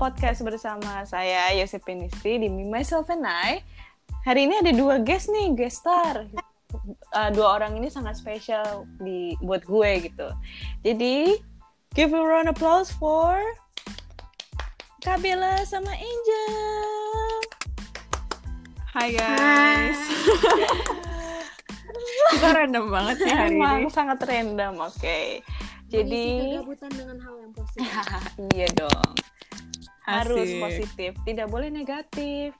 podcast bersama saya Yosepin Istri di Me Myself and I. Hari ini ada dua guest nih, guest star. Uh, dua orang ini sangat spesial di buat gue gitu. Jadi, give a round applause for Kabela sama Angel. Hai guys. Kita random banget sih hari Emang ini. sangat random, oke. Jadi, Mengisi kegabutan dengan hal yang positif. iya dong. Harus Asik. positif, tidak boleh negatif.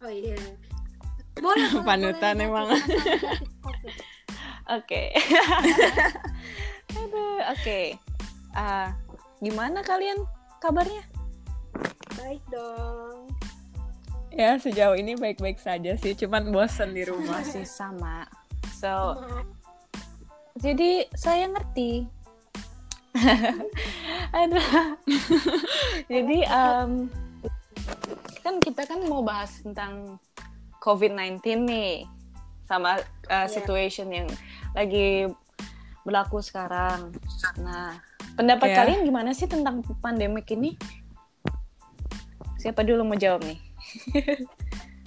Oh iya. Boleh, boleh, Panutan boleh emang. Oke. Aduh, oke. Ah, gimana kalian kabarnya? Baik dong. Ya sejauh ini baik-baik saja sih, cuman bosen di rumah. Masih sama. So, jadi saya ngerti. Aduh. jadi um, kan kita kan mau bahas tentang COVID-19 nih sama uh, Iya. situation yang lagi berlaku sekarang. Nah, pendapat Iya. kalian gimana sih tentang pandemik ini? Siapa dulu mau jawab nih?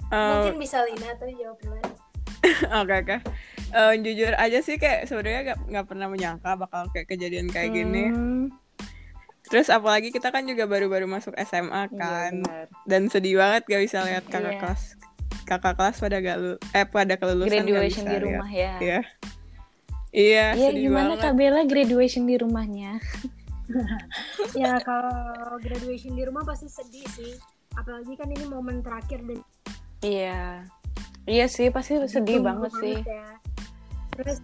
Eh, Mungkin bisa Lina tuh jawab duluan. Oke oke. Eh, jujur aja sih kayak sebenarnya gak, nggak pernah menyangka bakal kayak kejadian kayak gini. Hmm, Terus apalagi kita kan juga baru-baru masuk SMA iya, kan, benar. dan sedih banget gak bisa lihat kakak Iya. kelas kakak kelas pada gak lu- eh pada kelulusan gak graduation bisa di rumah ya. Iya. Iya, Iya, sedih gimana banget. Kak Bella graduation di rumahnya? Ya kalau graduation di rumah pasti sedih sih. Apalagi kan ini momen terakhir dan Iya. Iya sih, pasti sedih tunggu banget sih. ya. Terus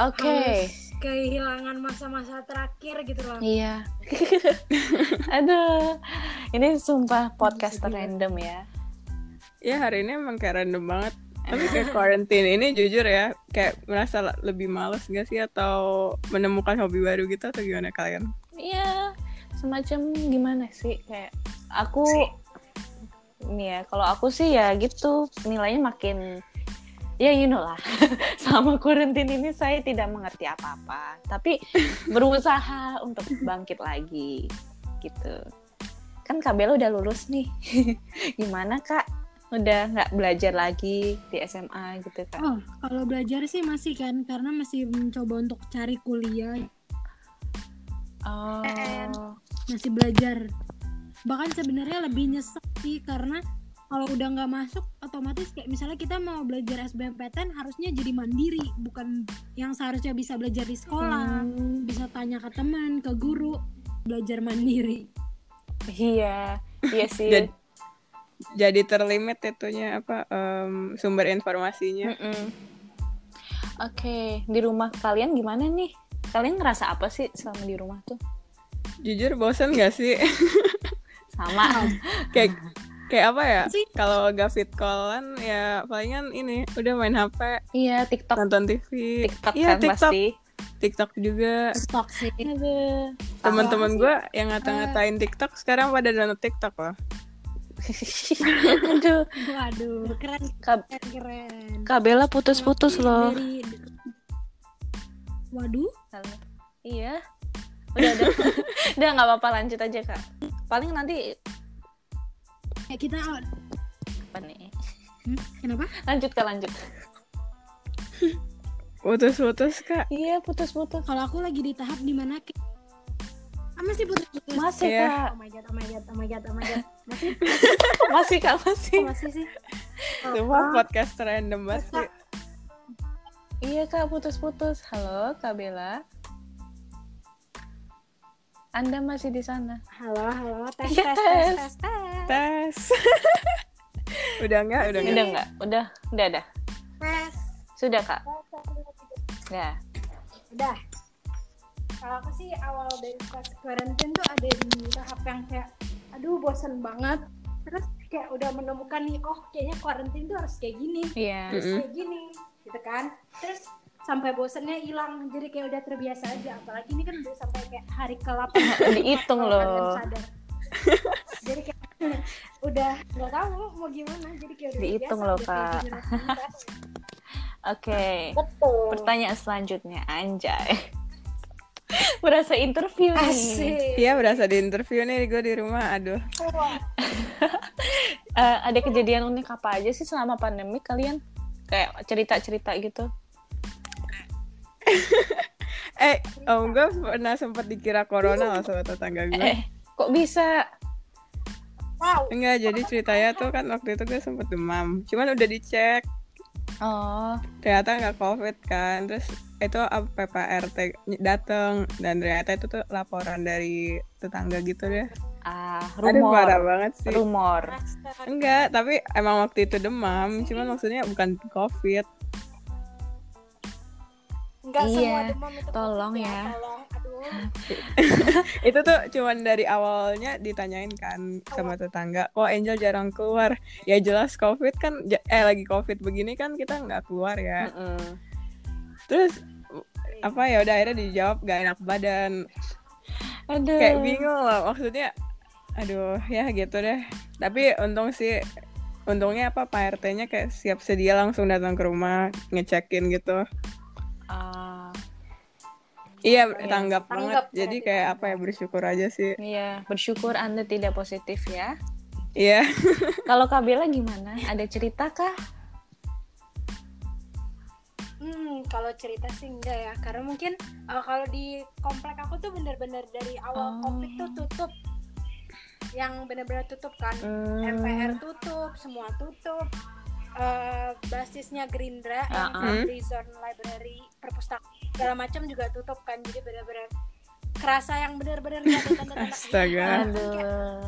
Oke. harus kehilangan masa-masa terakhir gitu loh. Iya. Aduh. Ini sumpah podcast random ya. Ya hari ini emang kayak random banget. Tapi kayak quarantine ini jujur ya, kayak merasa lebih males gak sih atau menemukan hobi baru gitu atau gimana kalian? Iya. Semacam gimana sih kayak aku nih ya, kalau aku sih ya gitu, nilainya makin ya you know lah. Sama quarantine ini saya tidak mengerti apa-apa, tapi berusaha untuk bangkit lagi gitu. Kan Kak Bella udah lulus nih. Gimana Kak? Udah nggak belajar lagi di SMA gitu Kak? Oh, kalau belajar sih masih kan karena masih mencoba untuk cari kuliah, Oh. masih belajar. Bahkan sebenarnya lebih nyesek sih karena kalau udah nggak masuk otomatis kayak misalnya kita mau belajar SBMPTN harusnya jadi mandiri, bukan yang seharusnya bisa belajar di sekolah, Hmm, bisa tanya ke teman, ke guru, belajar mandiri. iya, iya sih. Jadi- Jadi terlimit itunya apa em, sumber informasinya. Mm-mm. Oke, di rumah kalian gimana nih? Kalian ngerasa apa sih selama di rumah tuh? Jujur bosen gak sih? Sama. kayak kayak apa ya? Kalau gak fit callan ya palingan ini udah main HP, iya, TikTok, nonton TV. TikTok Iya, kan TikTok. pasti. TikTok juga. Stok sih. Teman-teman gue yang ngata-ngatain TikTok sekarang pada download TikTok loh. Aduh, Waduh, keren keren keren. Kak Bella putus-putus loh. dari- Waduh, Halo. Iya. Udah, udah. udah nggak apa-apa lanjut aja, Kak. Paling nanti kayak kita apa nih? Hmm, kenapa? Lanjut Kak, lanjut. Putus-putus kak. Iya, putus-putus. Kalau aku lagi di tahap di mana ah, masih putus-putus. Masih, Iya. Kak. Oh my god, oh my god, oh my god, oh my god. Masih, Masih, Kak, masih. kok masih sih? Semua Apa? podcast random banget sih. Iya, Kak, putus-putus. Halo, Kak Bella. Anda masih di sana? Halo, halo, tes, Iya, tes, tes. tes, tes, tes, udah enggak, udah Udah enggak. nggak? Udah, udah, udah. tes. Sudah, Kak. Ya. Udah. Kalau aku sih awal dari pas quarantine tuh ada di tahap yang kayak, aduh bosen banget. Terus kayak udah menemukan nih, oh kayaknya quarantine tuh harus kayak gini. Iya. harus Mm-mm. kayak gini gitu kan terus sampai bosennya hilang jadi kayak udah terbiasa aja apalagi ini kan udah sampai kayak hari ke 8 Dihitung loh. jadi kayak udah nggak tahu mau gimana jadi kayak udah Dihitung loh, Kak. Oke. betul Pertanyaan selanjutnya, anjay. berasa interview nih. Asik. Iya berasa di interview nih gue di rumah. Aduh. Eh, ada kejadian unik apa aja sih selama pandemi kalian? Kayak cerita-cerita gitu. Eh, om gue pernah sempat dikira corona loh sama tetangga gue. Eh, kok bisa? Wow. Enggak, jadi ceritanya tuh kan waktu itu gue sempet demam. Cuman udah dicek, Oh, ternyata nggak covid kan. Terus itu apa, PPRT dateng dan ternyata itu tuh laporan dari tetangga gitu deh. ah, Aduh parah rumor. banget sih. Rumor. Enggak, tapi emang waktu itu demam. Cuman maksudnya bukan covid. Enggak Iya, semua demam itu tolong COVID ya. Tolong. Aduh. itu tuh cuman dari awalnya ditanyain kan sama tetangga. Kok Angel jarang keluar? Ya jelas covid kan. Eh lagi covid begini kan kita nggak keluar ya. Mm-mm. Terus apa ya udah akhirnya dijawab gak enak badan Aduh. kayak bingung lah maksudnya aduh ya gitu deh tapi untung sih untungnya apa Pak RT-nya kayak siap sedia langsung datang ke rumah ngecekin gitu iya Iya. tanggap banget Tanggap jadi kayak tanggap. apa ya bersyukur aja sih iya, bersyukur Anda tidak positif ya. iya Kalau Kak Bella gimana? Ada cerita kah? Hmm, kalau cerita sih enggak ya, karena mungkin uh, kalau di komplek aku tuh bener-bener dari awal Oh. covid tuh tutup, yang bener-bener tutup kan, Hmm. MPR tutup, semua tutup, uh, basisnya Gerindra yang Ah, ah. Zone Library, perpustakaan segala macam juga tutup kan, jadi bener-bener kerasa yang bener-bener nggak ada tanda-tanda Astaga. Aduh.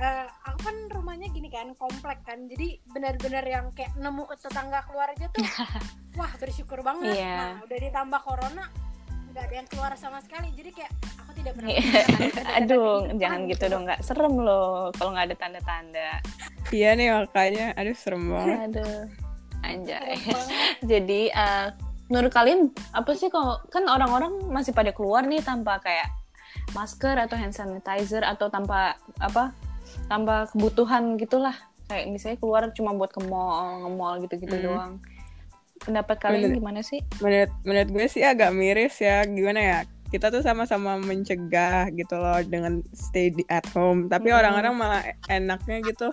Eh, aku kan rumahnya gini kan komplek kan jadi benar-benar yang kayak nemu tetangga keluar aja tuh wah bersyukur banget Iya. nah udah ditambah corona nggak ada yang keluar sama sekali jadi kayak aku tidak pernah Iya. tanda-tanda Aduh, jangan gitu dong, nggak serem loh kalau nggak ada tanda-tanda. iya nih makanya aduh serem banget Aduh, anjay. Serem banget. Jadi, eh, menurut kalian apa sih kalau kan orang-orang masih pada keluar nih tanpa kayak masker atau hand sanitizer atau tanpa apa tanpa kebutuhan gitulah kayak misalnya keluar cuma buat ke mall nge-mall gitu-gitu Hmm. doang pendapat kalian Menurut- gimana sih? menurut menurut gue sih agak miris ya gimana ya? Kita tuh sama-sama mencegah gitu loh dengan stay di- at home. Tapi orang-orang malah enaknya gitu.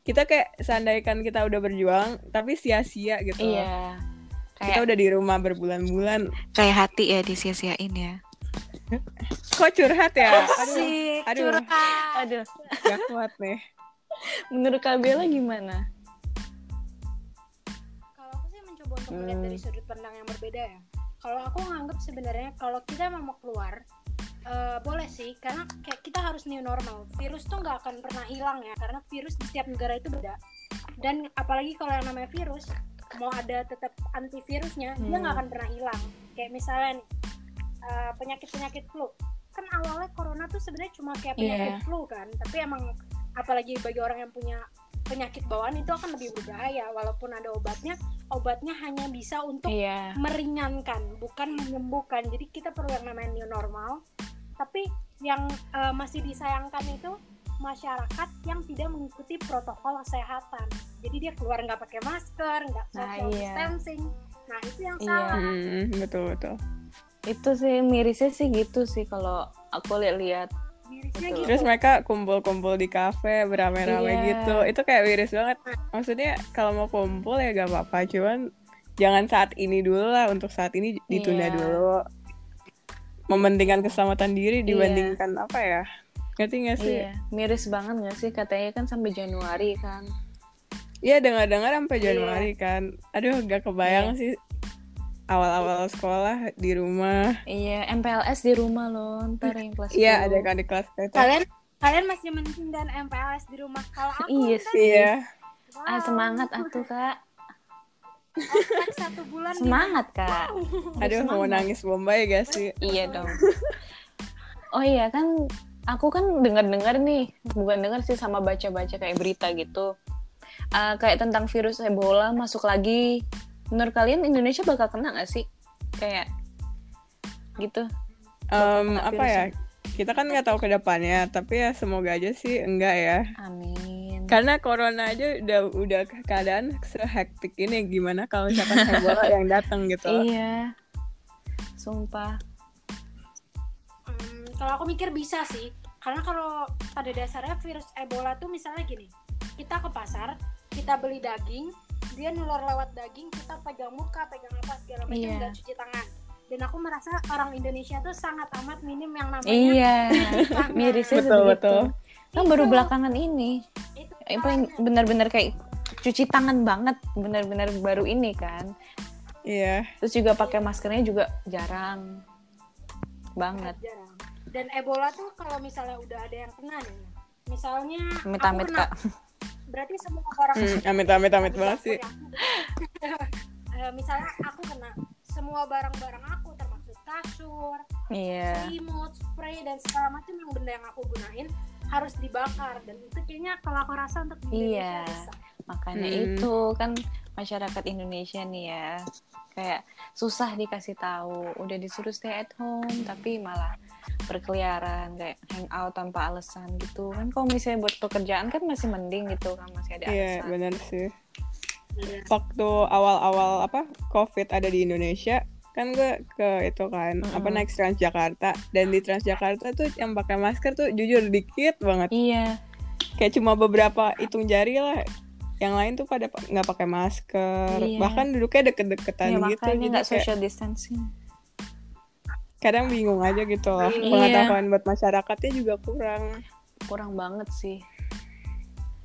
Kita kayak seandaikan kita udah berjuang tapi sia-sia gitu loh. iya. Kita kayak udah di rumah berbulan-bulan. Kayak hati ya disia-siain ya. Kok curhat ya? Aduh Asik, aduh. curhat. aduh gak kuat nih. Menurut Kak Bella gimana untuk melihat Hmm. dari sudut pandang yang berbeda ya kalau aku nganggap sebenarnya kalau kita mau keluar eh, boleh sih karena kayak kita harus new normal virus tuh nggak akan pernah hilang ya karena virus di setiap negara itu beda dan apalagi kalau yang namanya virus mau ada tetap antivirusnya dia Hmm. nggak akan pernah hilang kayak misalnya nih penyakit penyakit flu kan awalnya corona tuh sebenarnya cuma kayak penyakit Iya. flu kan tapi emang apalagi bagi orang yang punya penyakit bawaan itu akan lebih berbahaya walaupun ada obatnya obatnya hanya bisa untuk iya. meringankan bukan menyembuhkan. Jadi kita perlu yang namanya new normal. Tapi yang eh, masih disayangkan itu masyarakat yang tidak mengikuti protokol kesehatan. Jadi dia keluar nggak pakai masker nggak Nah, social iya. distancing. Nah itu yang Iya. salah. Hmm, betul betul. Itu sih mirisnya sih gitu sih kalau aku lihat-lihat. mirisnya Betul. gitu terus mereka kumpul-kumpul di kafe beramai-ramai Iya. gitu itu kayak miris banget maksudnya kalau mau kumpul ya gak apa-apa cuman jangan saat ini dulu lah untuk saat ini ditunda Iya. dulu mementingkan keselamatan diri Iya. dibandingkan apa ya ngerti gak sih iya miris banget gak sih katanya kan sampai Januari kan iya dengar-dengar sampai Iya. Januari kan aduh gak kebayang Iya. sih awal-awal sekolah di rumah. Iya MPLS di rumah loh ntar yang kelas iya 10. ada kan di kelas itu. Kalian kalian masih mending dan MPLS di rumah. Kalau aku Iya sih. iya. Wow, ah semangat atuh kak. Ospek satu bulan di semangat kak. Aduh mau Semangat. nangis Bombay gak sih? Iya dong. Oh iya kan aku kan dengar-dengar nih bukan dengar sih sama baca-baca kayak berita gitu. Ah, kayak tentang virus Ebola masuk lagi menurut kalian Indonesia bakal kena gak sih? Kayak gitu. Em, kena apa ya? kita kan nggak tahu ke depannya tapi ya semoga aja sih enggak ya. Amin. Karena corona aja udah udah keadaan sehektik ini gimana kalau misalkan Ebola yang datang gitu. Iya. Sumpah. Kalau aku mikir bisa sih. Karena kalau pada dasarnya virus Ebola tuh misalnya gini kita ke pasar kita beli daging dia nular lewat daging kita pegang muka pegang apa segala macam Iya. dan cuci tangan dan aku merasa orang Indonesia tuh sangat amat minim yang namanya Iya. tangan. Mirisnya Betul, sebegitu. betul. Kan baru belakangan ini. itu benar-benar kayak cuci tangan banget, benar-benar baru ini kan. Iya. Terus juga pakai maskernya juga jarang banget. jarang dan Ebola tuh kalau misalnya udah ada yang kena nih misalnya aku Amit-amit kena, kak. Berarti semua orang Hmm, amit amit amit banget sih. Eh, misalnya aku kena semua barang-barang aku termasuk kasur, Iya. selimut, spray dan segala macam yang benda yang aku gunain harus dibakar dan itu kayaknya kalau aku rasa untuk di Iya. Indonesia bisa. Makanya Hmm. itu kan masyarakat Indonesia nih ya kayak susah dikasih tahu, udah disuruh stay at home tapi malah berkeliaran kayak hangout tanpa alasan gitu kan kalau misalnya buat pekerjaan kan masih mending gitu kan masih ada Iya, alasan benar sih. Iya. Waktu awal-awal apa COVID ada di Indonesia, kan gue ke itu kan apa Mm-mm. naik Transjakarta dan di Transjakarta tuh yang pakai masker tuh jujur dikit banget. iya Kayak cuma beberapa hitung jari lah. Yang lain tuh pada pa- nggak pakai masker, Iya. bahkan duduknya deket-deketan ya gitu. makanya Jadi nggak kayak social distancing kadang bingung aja gitu loh. Iya. Pengetahuan buat masyarakatnya juga kurang. kurang banget sih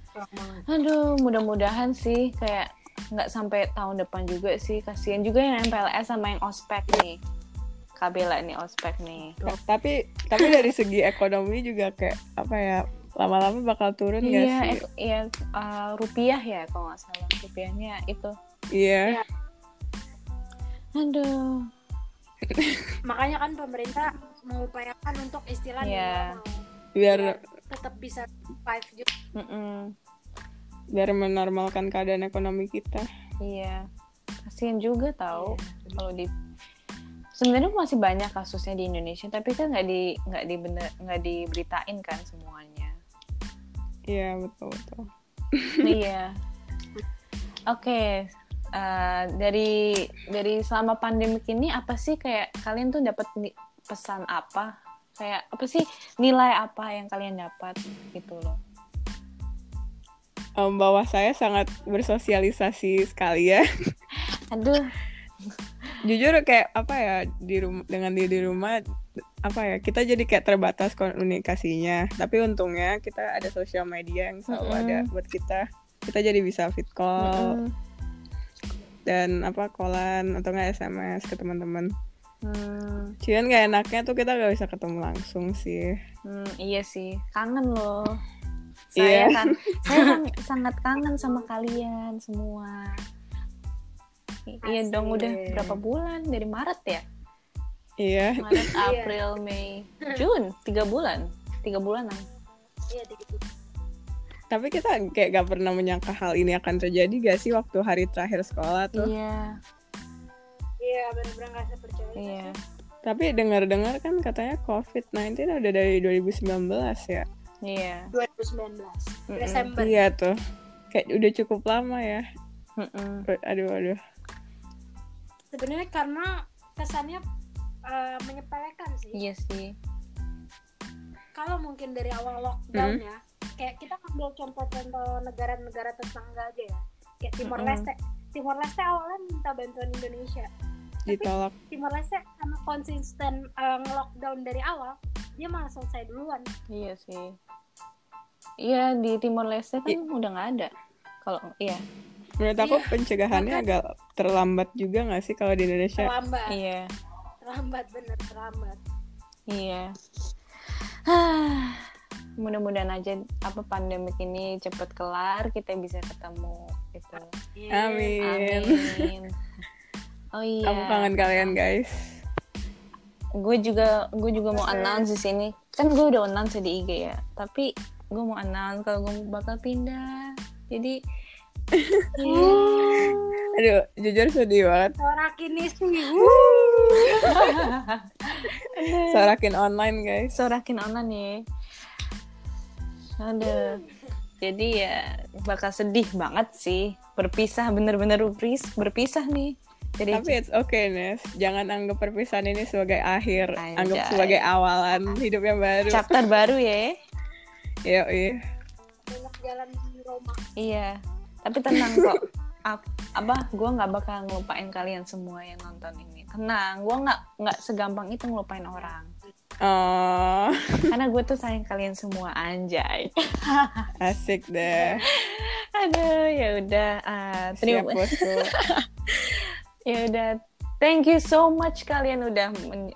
Kurang banget. aduh mudah-mudahan sih kayak nggak sampai tahun depan juga sih kasihan juga yang MPLS sama yang ospek nih Kabela nih ospek nih Tapi tapi dari segi ekonomi juga kayak apa ya lama-lama bakal turun nggak iya sih? ek- iya uh, rupiah ya kalau nggak salah rupiahnya itu Iya. aduh Makanya kan pemerintah mengupayakan untuk istilah Iya. normal. Biar tetap bisa survive juga. Mm-mm. biar menormalkan keadaan ekonomi kita. iya kasihan juga tahu kalau di sebenarnya masih banyak kasusnya di Indonesia tapi kan nggak di nggak di nggak diberitain kan semuanya Iya betul betul. iya oke eh, dari dari selama pandemi ini apa sih kayak kalian tuh dapat pesan apa kayak apa sih nilai apa yang kalian dapat gitu loh Em, bahwa saya sangat bersosialisasi sekali ya. aduh Jujur kayak apa ya di rumah dengan di, di rumah apa ya kita jadi kayak terbatas komunikasinya. Tapi untungnya kita ada sosial media yang selalu Mm-mm. ada buat kita. Kita jadi bisa fit call Mm-mm. Dan apa callan atau nggak SMS ke teman-teman. Hmm, Cuman gak enaknya tuh kita gak bisa ketemu langsung sih. hmm, iya sih. Kangen loh. Saya Iya. kan saya kan sangat kangen sama kalian semua. Iya dong udah berapa bulan? Dari Maret ya? Iya. Maret April Mei Jun tiga bulan? Tiga bulanan? Iya, gitu. Tapi kita kayak gak pernah menyangka hal ini akan terjadi gak sih waktu hari terakhir sekolah tuh. iya Iya, benar-benar nggak saya percaya. iya Tapi dengar-dengar kan katanya COVID-19 udah dari 2019 ya. iya 2019 Mm-mm. Desember. Iya tuh. Kayak udah cukup lama ya. Mm-mm. Aduh aduh. Sebenarnya karena kesannya eh, menyepelekan sih. iya sih Kalau mungkin dari awal lockdown ya, kayak kita ambil contoh-contoh negara-negara tetangga aja ya. Kayak Timor Mm-mm. Leste. Timor Leste awalnya minta bantuan Indonesia. Ditolak. Timor Leste karena konsisten eh, nge-lockdown dari awal, dia malah selesai duluan. iya sih iya di Timor Leste kan udah nggak ada kalau iya Menurut aku Iya. pencegahannya Bahkan- agak terlambat juga gak sih kalau di Indonesia? Terlambat. iya Terlambat bener terlambat. Iya. Mudah-mudahan aja apa pandemik ini cepet kelar, kita bisa ketemu gitu. Amin. Amin. Oh iya. Aku kangen kalian guys. Gue juga gue juga mau announce di sini. Kan gue udah announce di IG ya. Tapi gue mau announce kalau gue bakal pindah. Jadi iya. Aduh, jujur sedih banget. Sorakin sih. Sorakin online guys. sorakin online nih. Aduh. Jadi ya bakal sedih banget sih. Berpisah bener-bener berpis berpisah nih. Jadi Tapi it's okay, Nes. Jangan anggap perpisahan ini sebagai akhir. Anjay. Anggap sebagai awalan hidup yang baru. chapter baru ya. Iya. banyak jalan di Roma Iya. Tapi tenang kok. Ap- apa gue nggak bakal ngelupain kalian semua yang nonton ini tenang gue nggak nggak segampang itu ngelupain orang Oh, karena gue tuh sayang kalian semua anjay asik deh. aduh ya udah ah, terima bosku. ya udah thank you so much kalian udah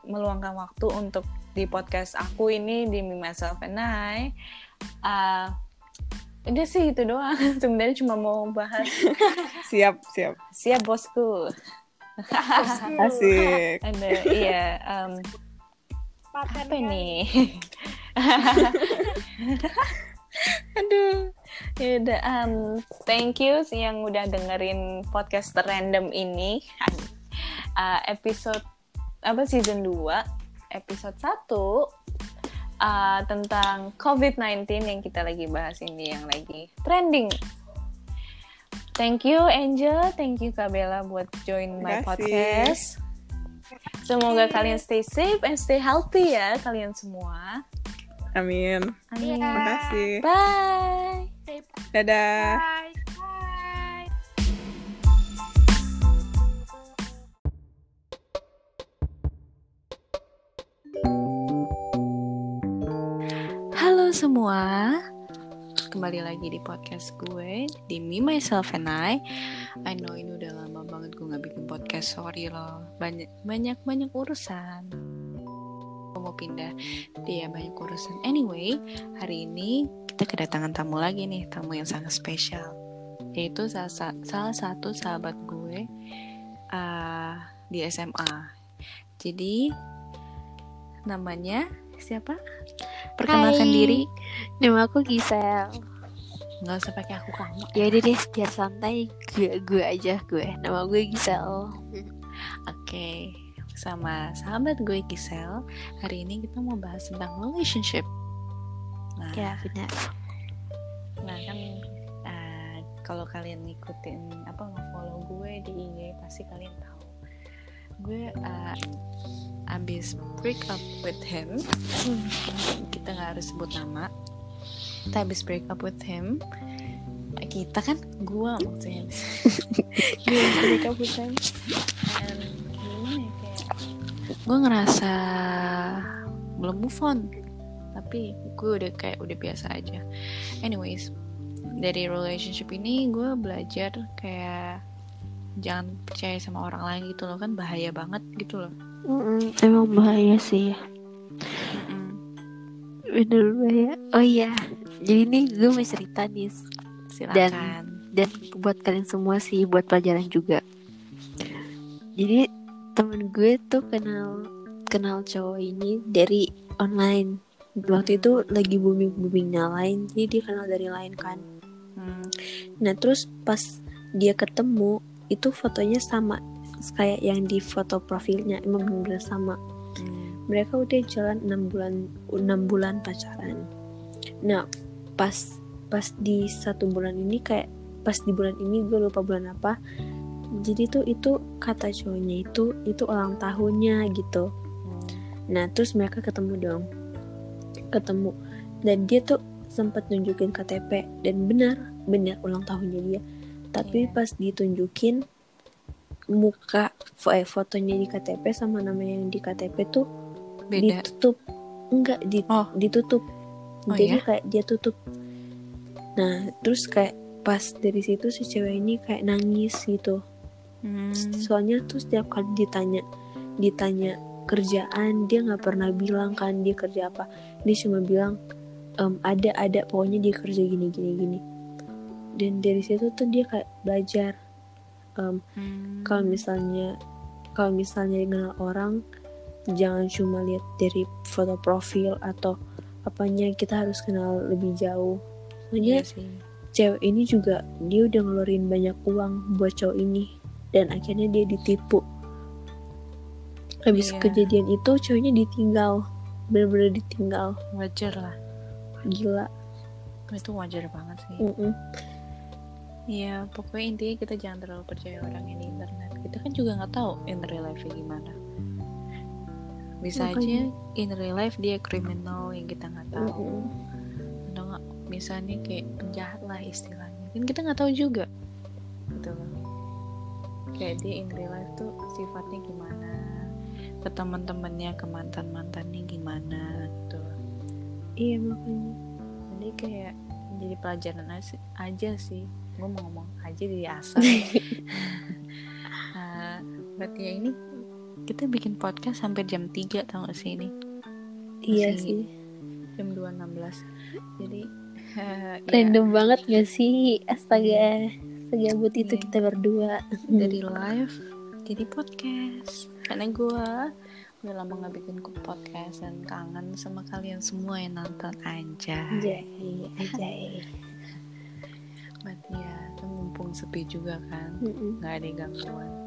meluangkan waktu untuk di podcast aku ini di Me Myself and I Ah, udah sih itu doang sebenarnya cuma mau bahas Siap, siap. siap bosku Asik. ada iya em, paten apa ini aduh. Ya udah em, thank you yang udah dengerin podcast random ini. Uh, episode apa season 2 episode 1 uh, tentang COVID-19 yang kita lagi bahas ini yang lagi trending. Thank you Angel, thank you Kabela buat join my podcast. Semoga kalian stay safe and stay healthy ya kalian semua. Amin. Amin. Iya. Makasih. Bye. Dadah. bye bye Halo semua. Kembali lagi di podcast gue di Me Myself and I. I know ini udah lama banget gue nggak bikin podcast. Sorry loh. Banyak banyak banyak urusan. Gue mau pindah. Dia banyak urusan. Anyway, hari ini kita kedatangan tamu lagi nih, tamu yang sangat spesial. Yaitu salah, sa- salah satu sahabat gue uh, di SMA. Jadi namanya siapa? Perkenalkan Hai. diri. Nama aku Gisel. Nggak usah pakai aku kamu Ya udah deh, biar santai. Gue, gue aja gue. Nama gue Gisel. oke sama sahabat gue Gisel hari ini kita mau bahas tentang relationship nah Ya benar. nah kan uh, kalau kalian ngikutin apa nge-follow gue di IG pasti kalian tahu gue uh, abis break up with him kita nggak harus sebut nama kita abis break up with him kita kan gue maksudnya gue abis break up with him and gimana ya kayak gue ngerasa belum move on tapi gue udah kayak udah biasa aja anyways dari relationship ini gue belajar kayak jangan percaya sama orang lain gitu loh kan bahaya banget gitu loh Mm-mm, emang bahaya sih. Mm-mm. Bener bahaya. Oh iya. Jadi ini gue mau cerita nih. silakan Dan buat kalian semua sih, buat pelajaran juga. Jadi temen gue tuh kenal kenal cowok ini dari online. Waktu itu lagi booming boomingnya lain, jadi dia kenal dari lain kan. Hmm, Nah terus pas dia ketemu itu fotonya sama kayak yang di foto profilnya emang bener sama. hmm, Mereka udah jalan 6 bulan 6 bulan pacaran. Nah pas pas di satu bulan ini kayak pas di bulan ini gue lupa bulan apa. Jadi tuh itu kata cowoknya itu itu ulang tahunnya gitu. Nah terus mereka ketemu dong Ketemu Dan dia tuh sempat nunjukin KTP Dan benar Benar ulang tahunnya dia Tapi Iya. pas ditunjukin Muka eh, Fotonya di KTP Sama nama yang di KTP tuh beda Ditutup Enggak di, Oh. ditutup Oh, Jadi ya? kayak dia tutup. Nah terus kayak Pas dari situ si cewek ini kayak nangis gitu. Hmm, soalnya tuh setiap kali ditanya ditanya kerjaan dia nggak pernah bilang kan dia kerja apa. Dia cuma bilang "Em, ada ada pokoknya dia kerja gini gini gini. Dan dari situ tuh dia kayak belajar em, hmm. kalau misalnya kalau misalnya kenal orang jangan cuma lihat dari foto profil atau apanya kita harus kenal lebih jauh. Iya soalnya sih. cewek ini juga dia udah ngeluarin banyak uang buat cowok ini. Dan akhirnya dia ditipu. Habis Iya. kejadian itu cowoknya ditinggal. Bener-bener ditinggal. Wajar lah. Gila. Itu wajar banget sih. Mm-mm. Iya, pokoknya intinya kita jangan terlalu percaya orang yang di internet kita kan juga nggak tahu in real life gimana bisa Makanya. aja in real life dia kriminal yang kita nggak tahu. Mm-mm. atau nggak misalnya kayak penjahat lah istilahnya. Kan kita nggak tahu juga. Gitu loh. Kayak dia in real life tuh sifatnya gimana? Ke teman-temannya ke mantan mantannya gimana? Gitu iya makanya. Jadi kayak jadi pelajaran aja, aja sih. Gue mau ngomong aja jadi asal. Nah, berarti ya ini kita bikin podcast sampai jam 3 tau gak sih ini? Iya Masih sih. Jam 2.16 jadi ya, random banget gak sih? Astaga. Segabut itu Iya. kita berdua. Dari live jadi podcast. Karena gue udah lama nggak bikin podcast dan kangen sama kalian semua yang nonton. Aja Anjay, anjay. berarti ya kan mumpung sepi juga kan. Mm-mm. nggak ada gangguan. ya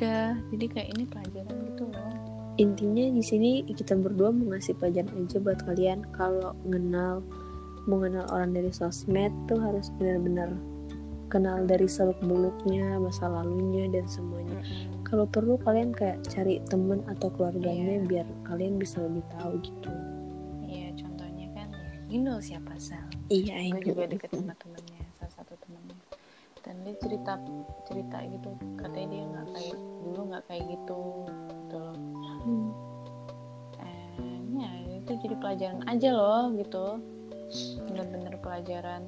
udah jadi kayak ini pelajaran gitu loh. Intinya di sini kita berdua mau ngasih pelajaran aja buat kalian. Kalau mengenal mengenal orang dari sosmed tuh harus benar-benar kenal dari seluk beluknya masa lalunya dan semuanya. Kalau perlu kalian kayak cari temen atau keluarganya Iya. biar kalian bisa lebih tahu gitu. Iya contohnya kan you know siapa Sal iya gue juga deket sama temennya salah satu temennya dan dia cerita cerita gitu. Katanya dia nggak kayak dulu nggak kayak gitu gitu loh. Hmm. And ya itu jadi pelajaran aja loh gitu. Bener-bener pelajaran.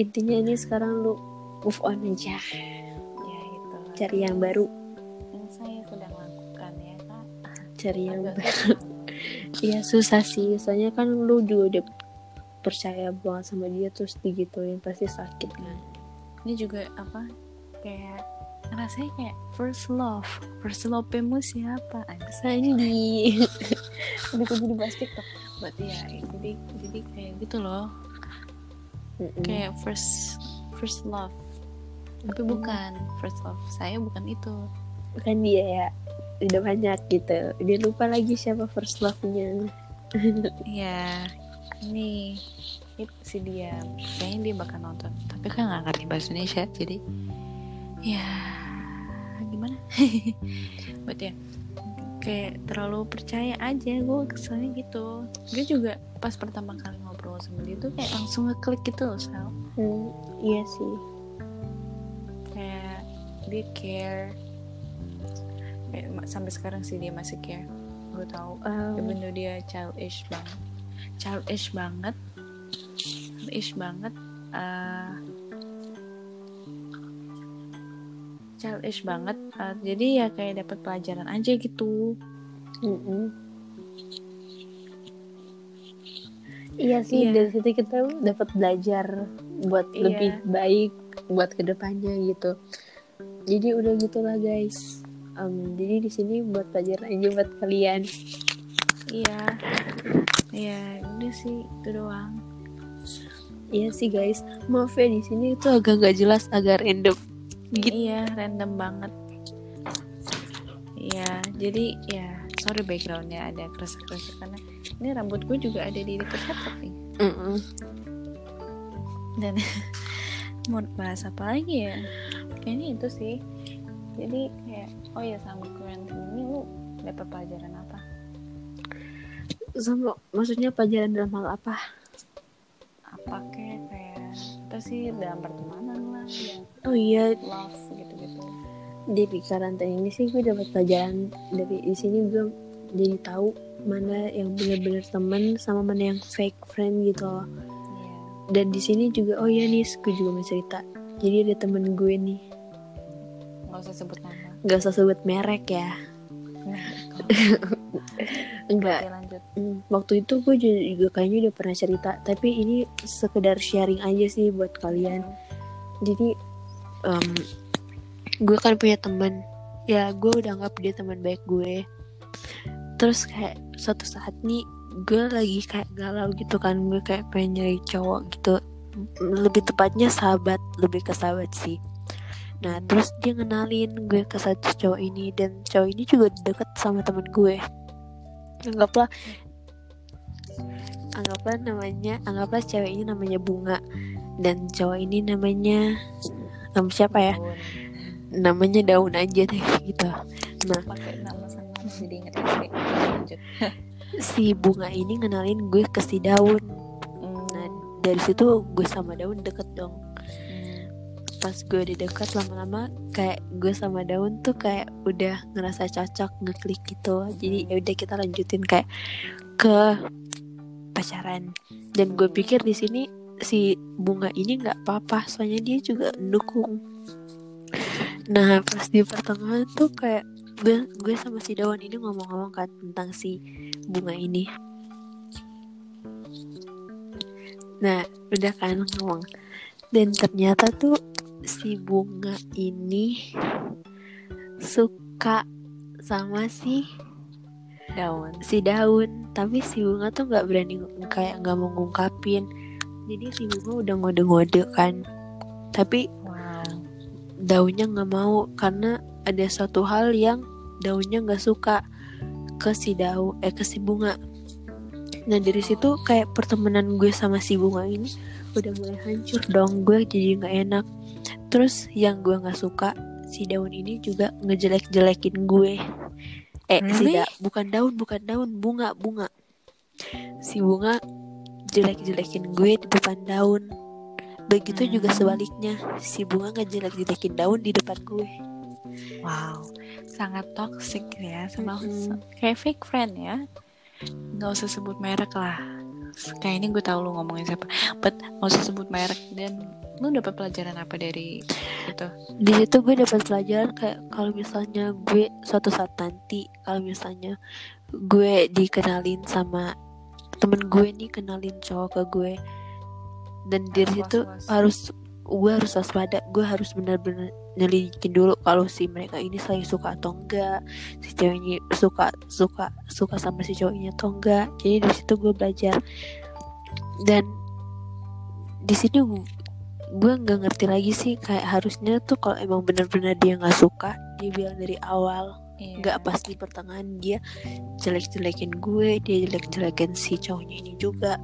Intinya ini sekarang lu move on aja. Ya itu cari yang baru. yang saya sedang lakukan ya kak. Cari yang Agak baru. Iya susah sih. Soalnya kan lu juga udah percaya banget sama dia terus digituin pasti sakit kan ini juga apa kayak rasanya kayak first love. First love mu siapa. Sandi udah gue jadi bahas TikTok. Berarti ya jadi jadi kayak gitu loh. Mm-mm. kayak first first love. Tapi bukan first love. Saya bukan itu. Kan dia ya. Udah banyak gitu. Dia lupa lagi siapa first love-nya. Ya ini itu si dia. Kayaknya dia bakal nonton. Tapi kan nggak ngerti bahasa Indonesia jadi ya gimana? Buat ya kayak terlalu percaya aja gue keselnya gitu. Gue juga pas pertama kali ngobrol sama dia tuh kayak langsung ngeklik gitu loh Sal Hmm, iya sih. Kayak dia care. Kayak sampai sekarang sih dia masih care. Gue tahu. Um, even though dia childish banget childish banget childish banget eh childish banget eh, jadi ya kayak dapat pelajaran aja gitu mm-mm. iya sih Iya. dari situ kita dapat belajar buat Iya. lebih baik buat ke depannya gitu jadi udah gitulah guys Em, jadi di sini buat pelajaran aja buat kalian iya iya udah sih itu doang Iya sih guys, maaf ya di sini itu agak gak jelas, agak random. Gitu. iya random banget iya jadi ya sorry backgroundnya ada keresek-keresek karena ini rambut gue juga ada di dekat laptop nih Mm-mm. dan mau bahas apa lagi ya kayaknya itu sih jadi kayak oh ya sama quarantine ini lu dapat pelajaran apa Sama maksudnya pelajaran dalam hal apa? Apa kayak kita sih dalam pertemanan lah ya Oh iya, love gitu gitu di karantina ini sih gue dapat pelajaran dari di sini gue jadi tahu mana yang benar-benar teman sama mana yang fake friend gitu loh. iya Dan di sini juga oh iya nih, gue juga mau cerita. Jadi ada temen gue nih, nggak usah sebut nama nggak usah sebut merek ya. Enggak, Oke, lanjut. Hmm, waktu itu gue juga kayaknya udah pernah cerita tapi ini sekedar sharing aja sih buat kalian. Jadi em, gue kan punya temen. Ya gue udah anggap dia teman baik gue. Terus kayak suatu saat nih gue lagi kayak galau gitu kan gue kayak pengen nyari cowok gitu. Lebih tepatnya sahabat lebih ke sahabat sih. Nah terus dia ngenalin gue ke satu cowok ini dan cowok ini juga deket sama temen gue anggaplah anggaplah namanya anggaplah cewek ini namanya bunga. Dan cowok ini namanya nama siapa ya? Namanya daun aja deh gitu. Nah pakai nama sama jadi inget SD lanjut. si bunga ini ngenalin gue ke si daun. Hmm, nah dari situ gue sama daun deket dong. Pas gue udah dekat lama-lama kayak gue sama daun tuh kayak udah ngerasa cocok ngeklik gitu. Jadi ya udah kita lanjutin kayak ke pacaran. Dan gue pikir di sini si bunga ini nggak apa-apa soalnya dia juga mendukung. Nah pas di pertengahan tuh kayak gue gue sama si daun ini ngomong-ngomong kan tentang si bunga ini. Nah udah kan ngomong. Dan ternyata tuh si bunga ini suka sama si daun. si daun. Tapi si bunga tuh nggak berani kayak nggak mau ngungkapin. Jadi si bunga udah ngode-ngode kan. Tapi wow. daunnya nggak mau karena ada suatu hal yang daunnya nggak suka ke si daun eh ke si bunga. Nah dari situ kayak pertemanan gue sama si bunga ini udah mulai hancur dong. Gue jadi nggak enak terus yang gue nggak suka si daun ini juga ngejelek-jelekin gue eh si Really? da- bukan daun bukan daun bunga bunga si bunga jelek-jelekin gue di depan daun begitu juga Hmm. sebaliknya si bunga ngejelek-jelekin daun di depan gue wow sangat toxic ya sama Mm-mm. kayak fake friend ya nggak usah sebut merek lah kayak ini gue tahu lu ngomongin siapa but nggak usah sebut merek dan lu dapat pelajaran apa dari itu? Di situ gue dapat pelajaran kayak kalau misalnya gue suatu saat nanti kalau misalnya gue dikenalin sama temen gue nih kenalin cowok ke gue. Dan dari situ harus gue harus waspada gue harus benar-benar nyelidikin dulu kalau si mereka ini saling suka atau enggak si ceweknya suka suka suka sama si cowoknya atau enggak. Jadi dari situ gue belajar. Dan di sini gue nggak ngerti lagi sih kayak harusnya tuh kalau emang benar-benar dia nggak suka dia bilang dari awal Iya. nggak pas di pertengahan dia jelek-jelekin gue dia jelek-jelekin si cowoknya ini juga.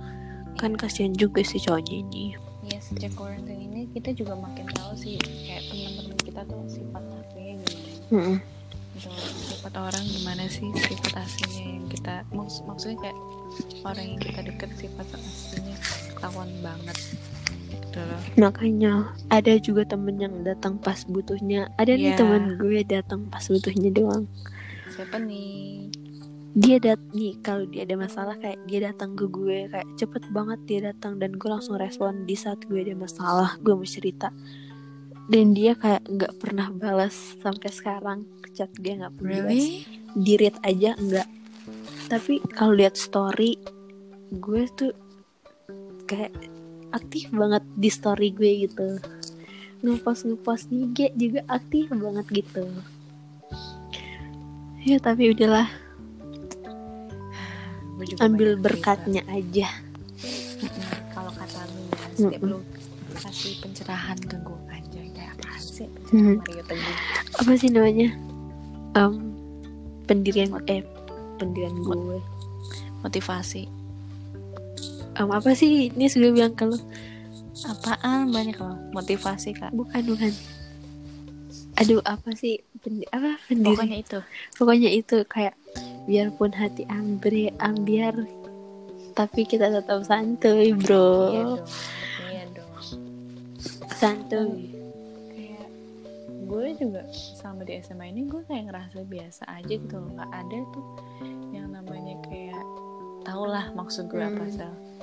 Kan kasihan juga si cowoknya ini. Iya sejak quarantine ini kita juga makin tahu sih kayak teman-teman kita tuh sifat aslinya gimana. Gitu. Sifat orang gimana sih sifat aslinya yang kita maks maksudnya kayak orang yang kita deket sifat aslinya ketahuan banget gitu loh. Makanya ada juga temen yang datang pas butuhnya. Ada nih Iya. temen gue datang pas butuhnya doang. Siapa nih? Dia dat nih kalau dia ada masalah kayak dia datang ke gue kayak cepet banget dia datang dan gue langsung respon di saat gue ada masalah gue mau cerita. Dan dia kayak nggak pernah balas sampai sekarang. Chat dia nggak pernah balas really? di read aja enggak tapi kalau lihat story gue tuh kayak aktif banget di story gue gitu. Ngepost ngepost IG juga aktif banget gitu. Ya tapi udahlah. Ambil berkatnya aja. Cerita. Mm, kalau kata lu ya setiap lu kasih pencerahan ke gue aja. Kayak apa sih Hmm. apa sih namanya? Em, pendirian eh pendirian gue motivasi Em, apa sih? Ini sudah bilang kalau apaan? Banyak loh motivasi kak. Bukan bukan aduh apa sih? Pendi- apa? Pendiri. Pokoknya itu. Pokoknya itu kayak biarpun hati ambre ambiar tapi kita tetap santuy iya bro dong iya dong. Santuy. Kayak gue juga sama di SMA ini gue kayak ngerasa biasa aja gitu loh. Nggak ada tuh yang namanya kayak tau lah maksud gue apa Hmm.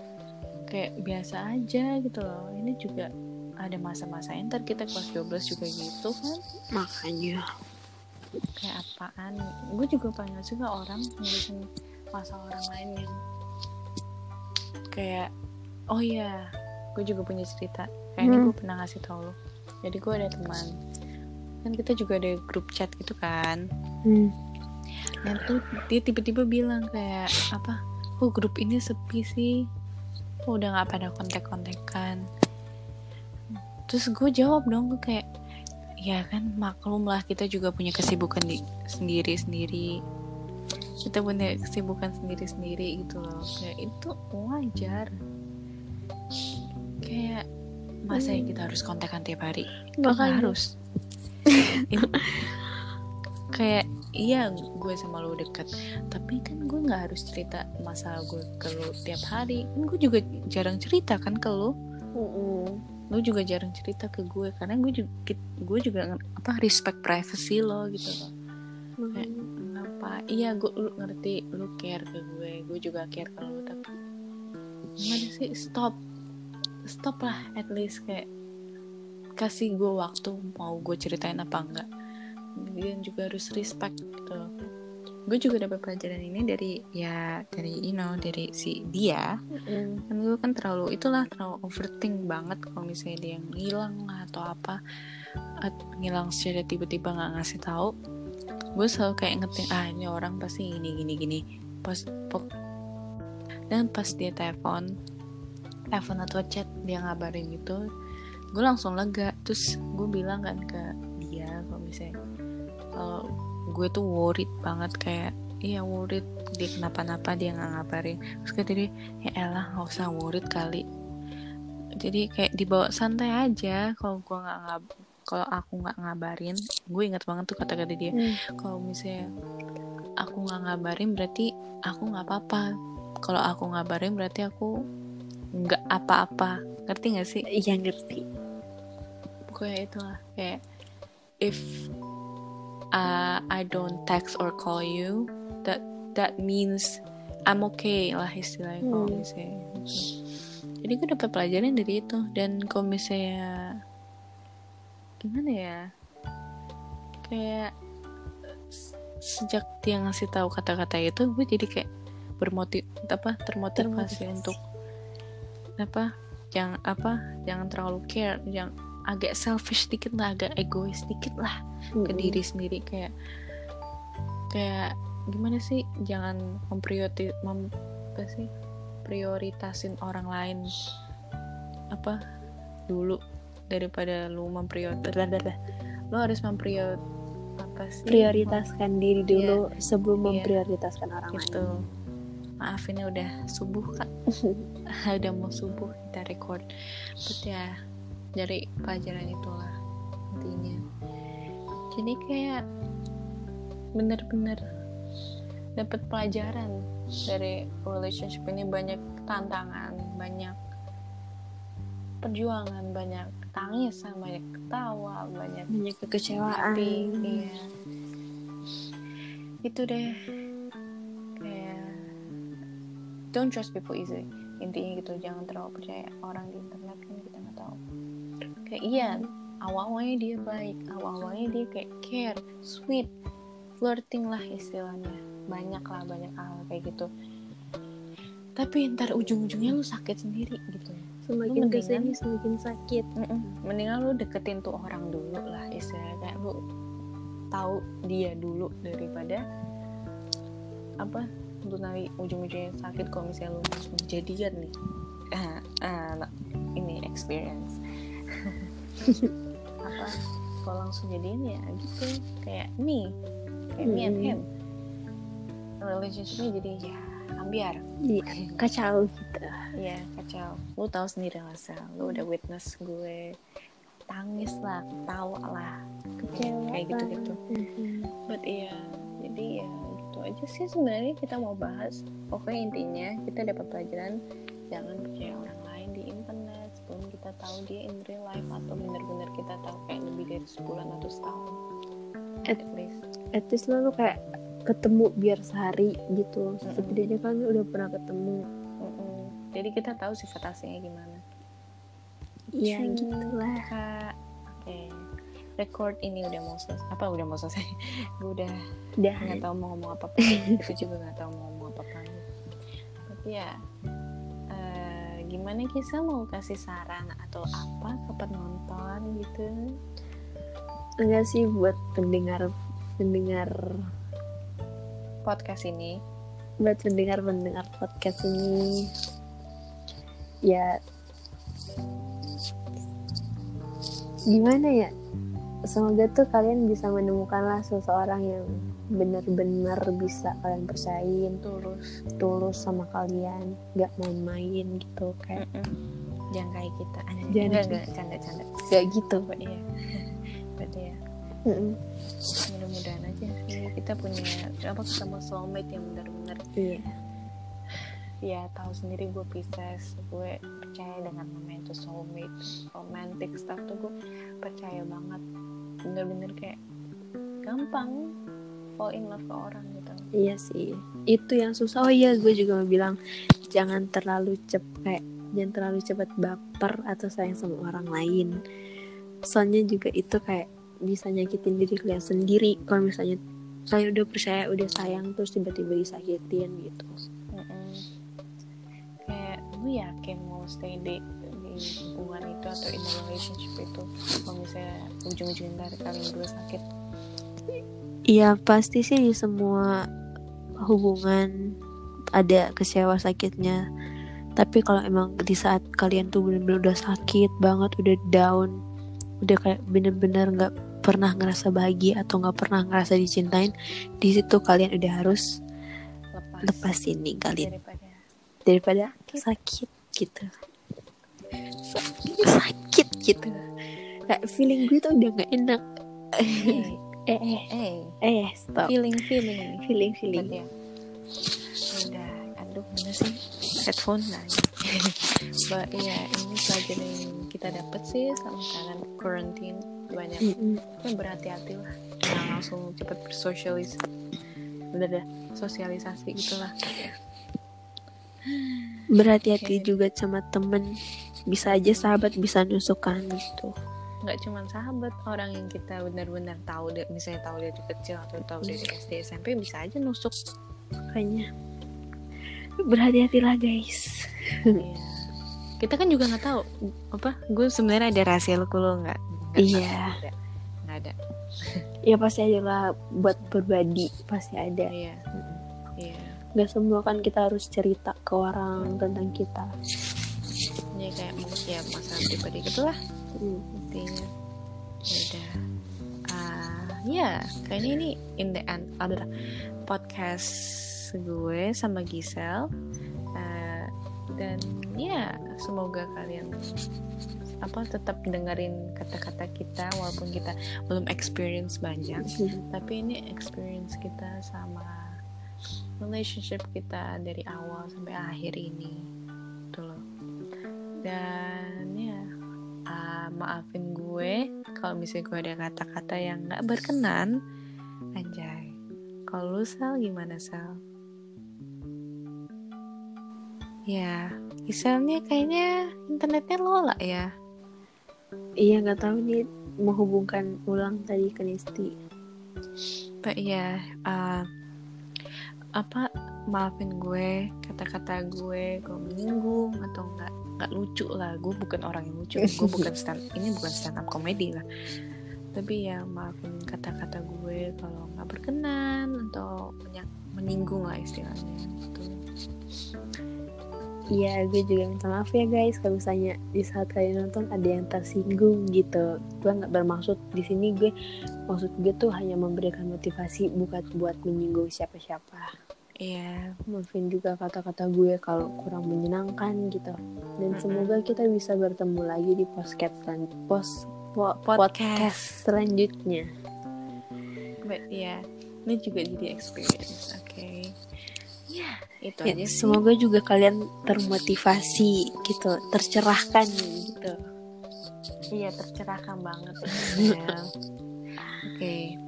Kayak biasa aja gitu loh. Ini juga ada masa-masa ntar kita kelas 12 juga gitu kan. Makanya. Kayak apaan? Gue juga paling gak suka orang ngurusin masa orang lain yang kayak oh iya gue juga punya cerita. Kayak ini Hmm. gue pernah ngasih tau lo. Jadi gue ada teman. Kan kita juga ada grup chat gitu kan. Hmm. dan tuh dia tiba-tiba bilang kayak apa? Oh grup ini sepi sih udah nggak pada kontak-kontakan terus gue jawab dong gue kayak ya kan maklum lah kita juga punya kesibukan di sendiri-sendiri. Kita punya kesibukan sendiri-sendiri gitu loh. Kayak itu wajar. Kayak masa ya kita harus kontekan tiap hari? Nggak harus. Kayak iya gue sama lo deket. Tapi kan gue nggak harus cerita masalah gue ke lo tiap hari. Kan gue juga jarang cerita kan ke lo. Lo juga jarang cerita ke gue. Karena gue juga gue juga apa respect privacy lo gitu loh. Kayak kenapa? Iya gue lu ngerti lu care ke gue. Gue juga care ke lo tapi gimana sih? Stop. Stop lah at least kayak kasih gue waktu mau gue ceritain apa enggak dan juga harus respect gitu. Gue juga dapat pelajaran ini dari ya dari you know dari si dia. Kan gue kan terlalu itulah terlalu overthink banget kalau misalnya dia ngilang lah atau apa. Atau ngilang secara tiba-tiba nggak ngasih tahu. Gue selalu kayak ngetik ah ini orang pasti gini gini gini. Pas pok- dan pas dia telepon telepon atau chat dia ngabarin gitu gue langsung lega. Terus gue bilang kan ke misalnya. Kalau gue tuh worried banget kayak iya worried. Dia kenapa-napa dia nggak ngabarin. Terus kata dia ya elah nggak usah worried kali. Jadi kayak dibawa santai aja. Kalau gue nggak ngab kalau aku nggak ngabarin gue ingat banget tuh kata-kata dia. Kalau misalnya aku nggak ngabarin berarti aku nggak apa-apa. Kalau aku ngabarin berarti aku nggak apa-apa. Ngerti nggak sih? Iya ngerti. pokoknya itulah kayak if uh, I don't text or call you that that means I'm okay lah istilahnya kalau Hmm. misalnya gitu. jadi gue dapat pelajaran dari itu dan kalau misalnya gimana ya kayak sejak dia ngasih tahu kata-kata itu gue jadi kayak bermotiv apa termotivasi Termotivasi. untuk apa jangan apa jangan terlalu care jangan agak selfish dikit lah agak egois dikit lah ke diri sendiri. Kayak kayak gimana sih jangan memprioriti mem, apa sih prioritasin orang lain. Apa? Dulu daripada lu memprioritas lu harus memprior apa sih? Prioritaskan diri dulu sebelum Iya. memprioritaskan orang gitu. Lain. maaf ini udah subuh kak. Udah mau subuh kita record. But ya dari pelajaran itulah intinya. Jadi kayak bener-bener dapat pelajaran dari relationship ini. Banyak tantangan banyak perjuangan banyak tangisan banyak ketawa banyak Banyak kekecewaan. iya. Itu deh. Kayak don't trust people easily. Intinya gitu jangan terlalu percaya orang di internet kan kita nggak tahu kayak iya awal-awalnya dia baik awal-awalnya dia kayak care sweet flirting lah istilahnya. Banyak lah banyak hal kayak gitu. Tapi ntar ujung-ujungnya lu sakit sendiri gitu. Semakin Lu ke sini semakin sakit. Mm-mm. mendingan lu deketin tuh orang dulu lah istilahnya kayak lu tahu dia dulu daripada apa lu nanti ujung-ujungnya sakit kalau misalnya lu langsung jadian nih. Ah, nah, ini experience apa kalau langsung jadian ya gitu kayak me kayak me and him relationshipnya jadi ya ambiar Iya, kacau gitu. Iya kacau. Lu tahu sendiri lah Sel. Lu udah witness gue tangis lah, ketawa lah, Kecewa. kayak gitu-gitu. Mhm. But iya, jadi ya gitu aja sih sebenarnya kita mau bahas. Pokoknya intinya kita dapat pelajaran jangan percaya orang lain kita tahu dia in real life atau bener-bener kita tahu kayak lebih dari sebulan atau setahun. At- At least. At least lo tuh kayak ketemu biar sehari gitu. Setidaknya kan udah pernah ketemu. Mm-mm. Jadi kita tahu sifat aslinya gimana. Iya gitulah. Kak, oke. Record ini udah mau selesai. Apa udah mau selesai? gue udah Udah. nggak tahu mau ngomong apa apa itu juga nggak tahu mau ngomong apa apa tapi ya gimana kisah mau kasih saran atau apa ke penonton gitu? Enggak sih buat pendengar pendengar podcast ini. Buat pendengar pendengar podcast ini. Ya. Gimana ya semoga tuh kalian bisa menemukanlah seseorang yang benar-benar bisa kalian percayain tulus. tulus sama kalian nggak main-main gitu kayak Mm-mm. jangan kayak kita. Jangan. Enggak kayak- enggak canda canda. Gak gitu. iya. Berarti ya. Mm-mm. mudah-mudahan aja. Sih kita punya apa ketemu soulmate yang benar-benar. Iya. ya tahu sendiri gue Pisces. Gue percaya dengan namanya itu soulmate. Romantic stuff tuh gue percaya banget bener-bener kayak gampang fall in love ke orang gitu Iya sih. Itu yang susah. Oh iya, gue juga mau bilang jangan terlalu cepet, jangan terlalu cepat baper atau sayang sama orang lain. Soalnya juga itu kayak bisa nyakitin diri kalian sendiri. Kalau misalnya kalian udah percaya, udah sayang, terus tiba-tiba disakitin gitu. Mm-mm. kayak lu yakin mau stay di hubungan itu atau in a relationship itu kalau misalnya ujung-ujungnya dari kalian berdua sakit Iya pasti sih di semua hubungan ada kecewa sakitnya. Tapi kalau emang di saat kalian tuh bener-bener udah sakit banget, udah down, udah kayak bener-bener nggak pernah ngerasa bahagia atau nggak pernah ngerasa dicintain, di situ kalian udah harus lepas, lepasin ninggalin daripada daripada sakit gitu. Sakit gitu. Kayak feeling gue tuh udah nggak enak. eh eh eh eh eh stop. feeling feeling Feeling feeling. Ya udah aduh mana sih headphone nah Mbak iya ini pelajaran yang kita dapat sih sama kalian quarantine banyak Mm-mm. ya berhati-hati lah jangan langsung cepet bersosialis udah dah sosialisasi gitulah berhati-hati Oke. juga sama temen bisa aja sahabat bisa nusukan gitu. Nggak cuma sahabat orang yang kita benar-benar tahu misalnya tahu dari kecil atau tahu dari SD SMP bisa aja nusuk. Makanya. Berhati-hatilah guys. Iya. kita kan juga nggak tahu apa gue sebenarnya ada rahasia lo nggak? Nggak Iya. nggak ada. Ya pasti ada lah buat berbagi pasti ada. Iya. Iya. Nggak semua kan kita harus cerita ke orang tentang kita kayak ya masalah pribadi gitulah. Hmm. intinya. Ya udah Ah, ya kayaknya ini in the end. Adalah podcast gue sama Gisel Ah, dan ya semoga kalian apa tetap dengerin kata-kata kita walaupun kita belum experience banyak. Tapi ini experience kita sama relationship kita dari awal sampai akhir ini. Gitu loh dan ya ah, maafin gue kalau misalnya gue ada kata-kata yang nggak berkenan. Anjay. Kalau lu Sal gimana Sal? Ya Giselnya kayaknya internetnya lola ya. Iya nggak tahu nih menghubungkan ulang tadi ke Nisti. But ya uh, apa maafin gue kata-kata gue kalau menyinggung atau nggak nggak lucu lah gue bukan orang yang lucu gue bukan stand ini bukan stand up comedy lah tapi ya maafin kata-kata gue kalau nggak berkenan atau menyinggung lah istilahnya gitu. Iya, gue juga minta maaf ya guys kalau misalnya di saat kalian nonton ada yang tersinggung gitu. Gue nggak bermaksud di sini gue maksud gue tuh hanya memberikan motivasi bukan buat menyinggung siapa-siapa. Iya, Maafin juga kata-kata gue kalau kurang menyenangkan gitu. Dan semoga kita bisa bertemu lagi di podcast selan- pos po- Podcast. podcast selanjutnya. but ya ini juga jadi experience, oke? Ya, itu Ya, aja sih. semoga juga kalian termotivasi gitu, tercerahkan gitu. Iya tercerahkan banget ya. Oke,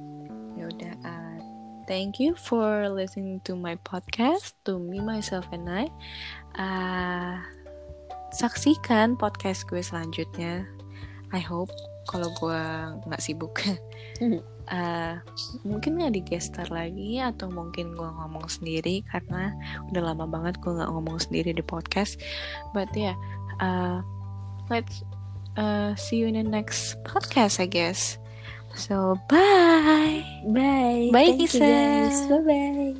ya udah. uh, thank you for listening to my podcast, to me myself and I. Uh, saksikan podcast gue selanjutnya. I hope kalau gue nggak sibuk. Eh, mungkin nggak digester lagi atau mungkin gue ngomong sendiri karena udah lama banget gue nggak ngomong sendiri di podcast. But yeah uh, let's uh, see you in the next podcast I guess. So bye. Bye. Bye Thank you guys. bye bye